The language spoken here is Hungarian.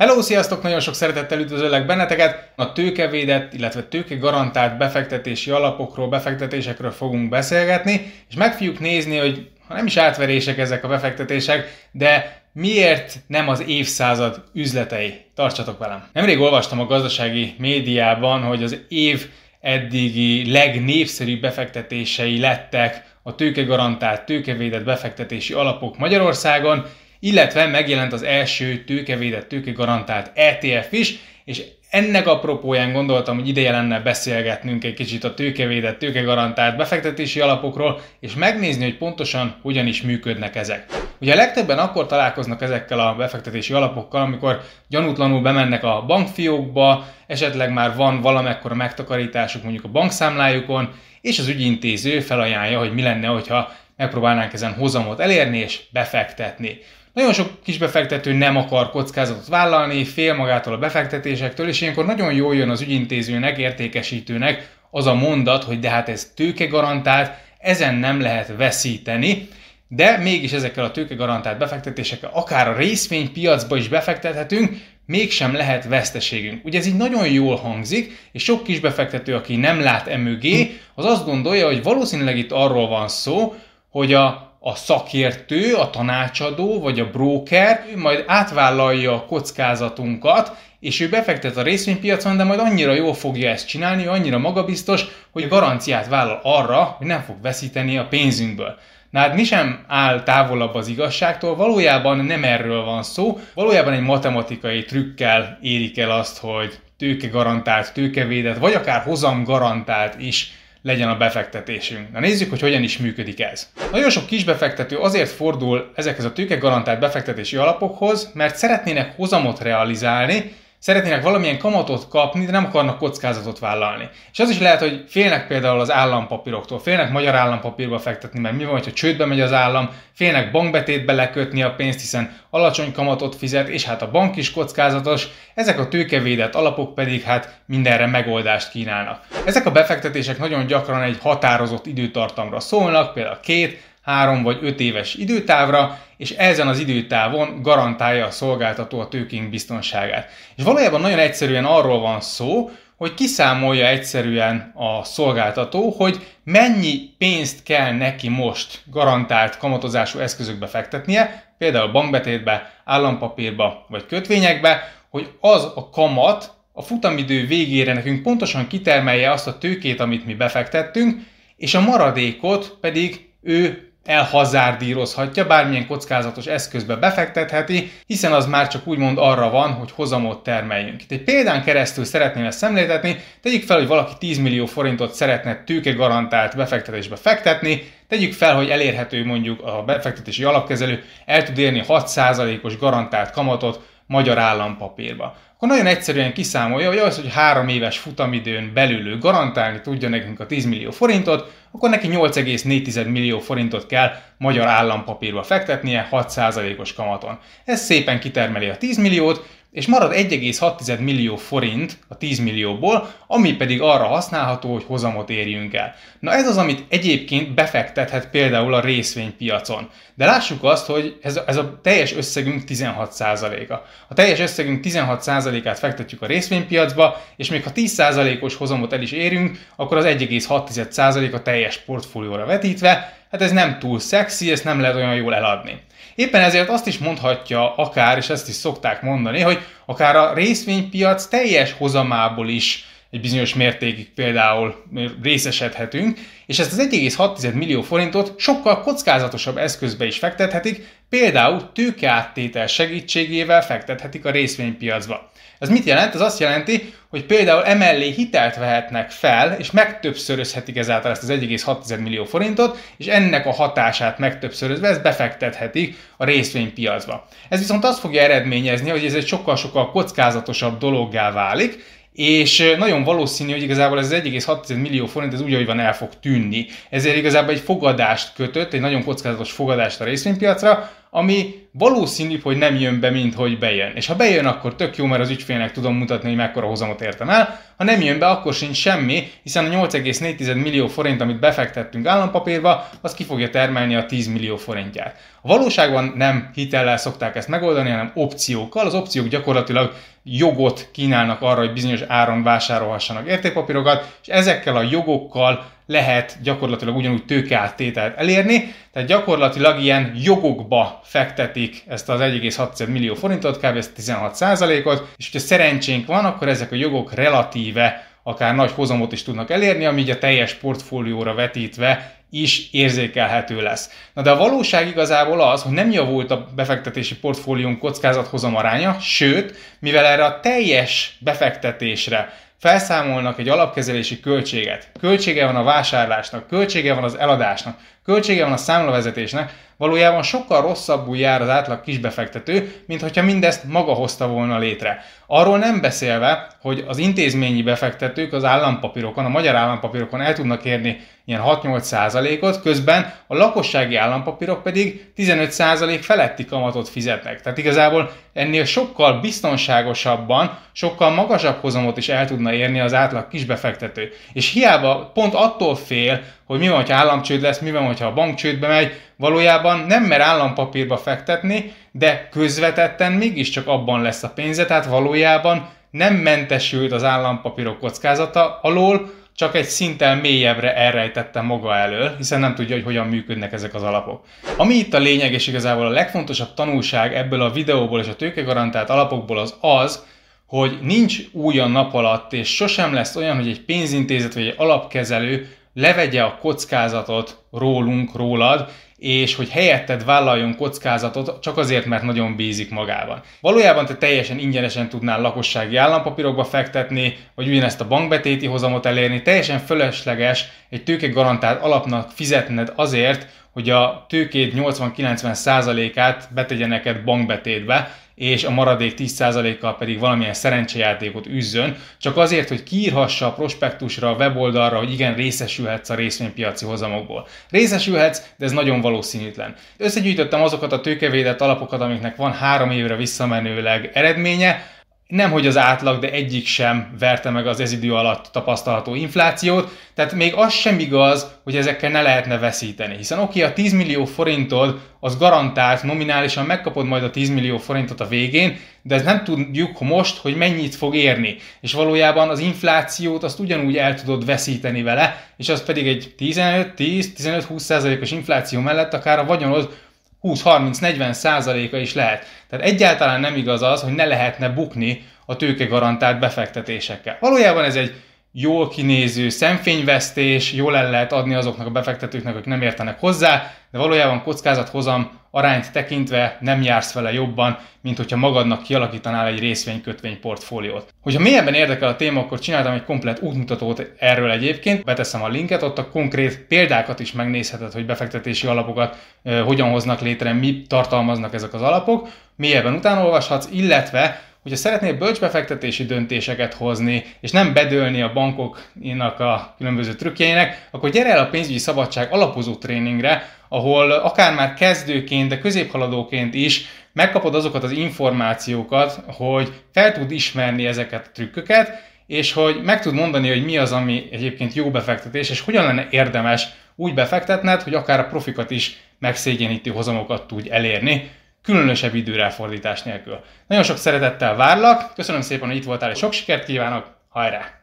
Hello, sziasztok! Nagyon sok szeretettel üdvözöllek benneteket! A tőkevédett, illetve tőke garantált befektetési alapokról, befektetésekről fogunk beszélgetni, és meg fogjuk nézni, hogy ha nem is átverések ezek a befektetések, de miért nem az évszázad üzletei? Tartsatok velem! Nemrég olvastam a gazdasági médiában, hogy az év eddigi legnépszerűbb befektetései lettek a tőkegarantált, tőkevédett befektetési alapok Magyarországon, illetve megjelent az első tőkevédett, tőkegarantált ETF is, és ennek apropóján gondoltam, hogy ideje lenne beszélgetnünk egy kicsit a tőkevédett, tőkegarantált befektetési alapokról, és megnézni, hogy pontosan hogyan is működnek ezek. Ugye a legtöbben akkor találkoznak ezekkel a befektetési alapokkal, amikor gyanútlanul bemennek a bankfiókba, esetleg már van valamekkora megtakarításuk mondjuk a bankszámlájukon, és az ügyintéző felajánlja, hogy mi lenne, hogyha megpróbálnánk ezen hozamot elérni és befektetni. Nagyon sok kisbefektető nem akar kockázatot vállalni, fél magától a befektetésektől, és ilyenkor nagyon jól jön az ügyintézőnek, értékesítőnek az a mondat, hogy de hát ez tőke garantált, ezen nem lehet veszíteni, de mégis ezekkel a tőke garantált befektetésekkel akár a részvénypiacba is befektethetünk, mégsem lehet veszteségünk. Ugye ez így nagyon jól hangzik, és sok kisbefektető, aki nem lát emögé, az azt gondolja, hogy valószínűleg itt arról van szó, hogy a a szakértő, a tanácsadó vagy a broker majd átvállalja a kockázatunkat, és ő befektet a részvénypiacon, de majd annyira jól fogja ezt csinálni, annyira magabiztos, hogy garanciát vállal arra, hogy nem fog veszíteni a pénzünkből. Na hát mi sem áll távolabb az igazságtól, valójában nem erről van szó, valójában egy matematikai trükkel érik el azt, hogy tőke garantált, tőkevédett, vagy akár hozam garantált is legyen a befektetésünk. Na nézzük, hogy hogyan is működik ez. Nagyon sok kisbefektető azért fordul ezekhez a tőke garantált befektetési alapokhoz, mert szeretnének hozamot realizálni, szeretnének valamilyen kamatot kapni, de nem akarnak kockázatot vállalni. És az is lehet, hogy félnek például az állampapíroktól, félnek magyar állampapírba fektetni, mert mi van, hogyha csődbe megy az állam, félnek bankbetétbe lekötni a pénzt, hiszen alacsony kamatot fizet, és hát a bank is kockázatos, ezek a tőkevédett alapok pedig hát mindenre megoldást kínálnak. Ezek a befektetések nagyon gyakran egy határozott időtartamra szólnak, például két, három vagy öt éves időtávra, és ezen az időtávon garantálja a szolgáltató a tőkénk biztonságát. És valójában nagyon egyszerűen arról van szó, hogy kiszámolja egyszerűen a szolgáltató, hogy mennyi pénzt kell neki most garantált kamatozású eszközökbe fektetnie, például bankbetétbe, állampapírba vagy kötvényekbe, hogy az a kamat a futamidő végére nekünk pontosan kitermelje azt a tőkét, amit mi befektettünk, és a maradékot pedig ő elhazárdírozhatja, bármilyen kockázatos eszközbe befektetheti, hiszen az már csak úgymond arra van, hogy hozamot termeljünk. Itt egy példán keresztül szeretném ezt szemléltetni, tegyük fel, hogy valaki 10 millió forintot szeretne tőke garantált befektetésbe fektetni, tegyük fel, hogy elérhető mondjuk a befektetési alapkezelő el tud érni 6%-os garantált kamatot magyar állampapírba akkor nagyon egyszerűen kiszámolja, hogy az, hogy három éves futamidőn belül garantálni tudja nekünk a 10 millió forintot, akkor neki 8,4 millió forintot kell magyar állampapírba fektetnie 6%-os kamaton. Ez szépen kitermeli a 10 milliót, és marad 1,6 millió forint a 10 millióból, ami pedig arra használható, hogy hozamot érjünk el. Na ez az, amit egyébként befektethet például a részvénypiacon. De lássuk azt, hogy ez, ez a teljes összegünk 16%-a. A teljes összegünk 16%-át fektetjük a részvénypiacba, és még ha 10%-os hozamot el is érünk, akkor az 1,6% a teljes portfólióra vetítve, hát ez nem túl szexi, ezt nem lehet olyan jól eladni. Éppen ezért azt is mondhatja akár, és ezt is szokták mondani, hogy akár a részvénypiac teljes hozamából is egy bizonyos mértékig például részesedhetünk, és ezt az 1,6 millió forintot sokkal kockázatosabb eszközbe is fektethetik, például tőkeáttétel segítségével fektethetik a részvénypiacba. Ez mit jelent? Ez azt jelenti, hogy például emellé hitelt vehetnek fel, és megtöbbszörözhetik ezáltal ezt az 1,6 millió forintot, és ennek a hatását megtöbbszörözve ezt befektethetik a részvénypiacba. Ez viszont azt fogja eredményezni, hogy ez egy sokkal-sokkal kockázatosabb dologgá válik, és nagyon valószínű, hogy igazából ez az 1,6 millió forint ez úgy, ahogy van, el fog tűnni. Ezért igazából egy fogadást kötött, egy nagyon kockázatos fogadást a részvénypiacra, ami valószínűbb, hogy nem jön be, mint hogy bejön. És ha bejön, akkor tök jó, mert az ügyfélnek tudom mutatni, hogy mekkora hozamot értem el. Ha nem jön be, akkor sincs semmi, hiszen a 8,4 millió forint, amit befektettünk állampapírba, az ki fogja termelni a 10 millió forintját. A valóságban nem hitellel szokták ezt megoldani, hanem opciókkal. Az opciók gyakorlatilag jogot kínálnak arra, hogy bizonyos áron vásárolhassanak értékpapírokat, és ezekkel a jogokkal lehet gyakorlatilag ugyanúgy tőkeáttételt elérni, tehát gyakorlatilag ilyen jogokba fektetik ezt az 1,6 millió forintot, kb. 16%-ot, és hogyha szerencsénk van, akkor ezek a jogok relatíve akár nagy hozamot is tudnak elérni, ami így a teljes portfólióra vetítve is érzékelhető lesz. Na de a valóság igazából az, hogy nem javult a befektetési portfóliónk kockázathozam aránya, sőt, mivel erre a teljes befektetésre felszámolnak egy alapkezelési költséget, költsége van a vásárlásnak, költsége van az eladásnak, költsége van a számlavezetésnek, valójában sokkal rosszabbul jár az átlag kisbefektető, mint hogyha mindezt maga hozta volna létre. Arról nem beszélve, hogy az intézményi befektetők az állampapírokon, a magyar állampapírokon el tudnak érni ilyen 6-8 százalékot, közben a lakossági állampapírok pedig 15 százalék feletti kamatot fizetnek. Tehát igazából ennél sokkal biztonságosabban, sokkal magasabb hozamot is el tudna érni az átlag kisbefektető. És hiába pont attól fél, hogy mi van, ha államcsőd lesz, mi van, ha a bank csődbe megy, valójában nem mer állampapírba fektetni, de közvetetten mégiscsak abban lesz a pénze, tehát valójában nem mentesült az állampapírok kockázata alól, csak egy szinten mélyebbre elrejtette maga elől, hiszen nem tudja, hogy hogyan működnek ezek az alapok. Ami itt a lényeg, és igazából a legfontosabb tanulság ebből a videóból és a tőkegarantált alapokból az az, hogy nincs újon nap alatt, és sosem lesz olyan, hogy egy pénzintézet vagy egy alapkezelő levegye a kockázatot rólunk, rólad, és hogy helyetted vállaljon kockázatot csak azért, mert nagyon bízik magában. Valójában te teljesen ingyenesen tudnál lakossági állampapírokba fektetni, vagy ugyanezt a bankbetéti hozamot elérni, teljesen fölösleges egy tőke garantált alapnak fizetned azért, hogy a tőkéd 80-90%-át betegye neked bankbetétbe, és a maradék 10%-kal pedig valamilyen szerencsejátékot üzzön, csak azért, hogy kiírhassa a prospektusra, a weboldalra, hogy igen, részesülhetsz a részvénypiaci hozamokból. Részesülhetsz, de ez nagyon valószínűtlen. Összegyűjtöttem azokat a tőkevédett alapokat, amiknek van három évre visszamenőleg eredménye, nem hogy az átlag, de egyik sem verte meg az ez idő alatt tapasztalható inflációt, tehát még az sem igaz, hogy ezekkel ne lehetne veszíteni. Hiszen oké, okay, a 10 millió forintod az garantált, nominálisan megkapod majd a 10 millió forintot a végén, de ezt nem tudjuk most, hogy mennyit fog érni. És valójában az inflációt azt ugyanúgy el tudod veszíteni vele, és az pedig egy 15-10-15-20 os infláció mellett akár a vagyonod 20-30-40 százaléka is lehet. Tehát egyáltalán nem igaz az, hogy ne lehetne bukni a tőke garantált befektetésekkel. Valójában ez egy jól kinéző szemfényvesztés, jól el lehet adni azoknak a befektetőknek, akik nem értenek hozzá, de valójában kockázathozam arányt tekintve nem jársz vele jobban, mint hogyha magadnak kialakítanál egy részvénykötvény portfóliót. Hogyha mélyebben érdekel a téma, akkor csináltam egy komplet útmutatót erről egyébként, beteszem a linket, ott a konkrét példákat is megnézheted, hogy befektetési alapokat uh, hogyan hoznak létre, mi tartalmaznak ezek az alapok, mélyebben utána illetve hogyha szeretnél bölcsbefektetési döntéseket hozni, és nem bedőlni a bankoknak a különböző trükkjeinek, akkor gyere el a pénzügyi szabadság alapozó tréningre, ahol akár már kezdőként, de középhaladóként is megkapod azokat az információkat, hogy fel tud ismerni ezeket a trükköket, és hogy meg tud mondani, hogy mi az, ami egyébként jó befektetés, és hogyan lenne érdemes úgy befektetned, hogy akár a profikat is megszégyenítő hozamokat tudj elérni, különösebb időráfordítás nélkül. Nagyon sok szeretettel várlak, köszönöm szépen, hogy itt voltál, és sok sikert kívánok, hajrá!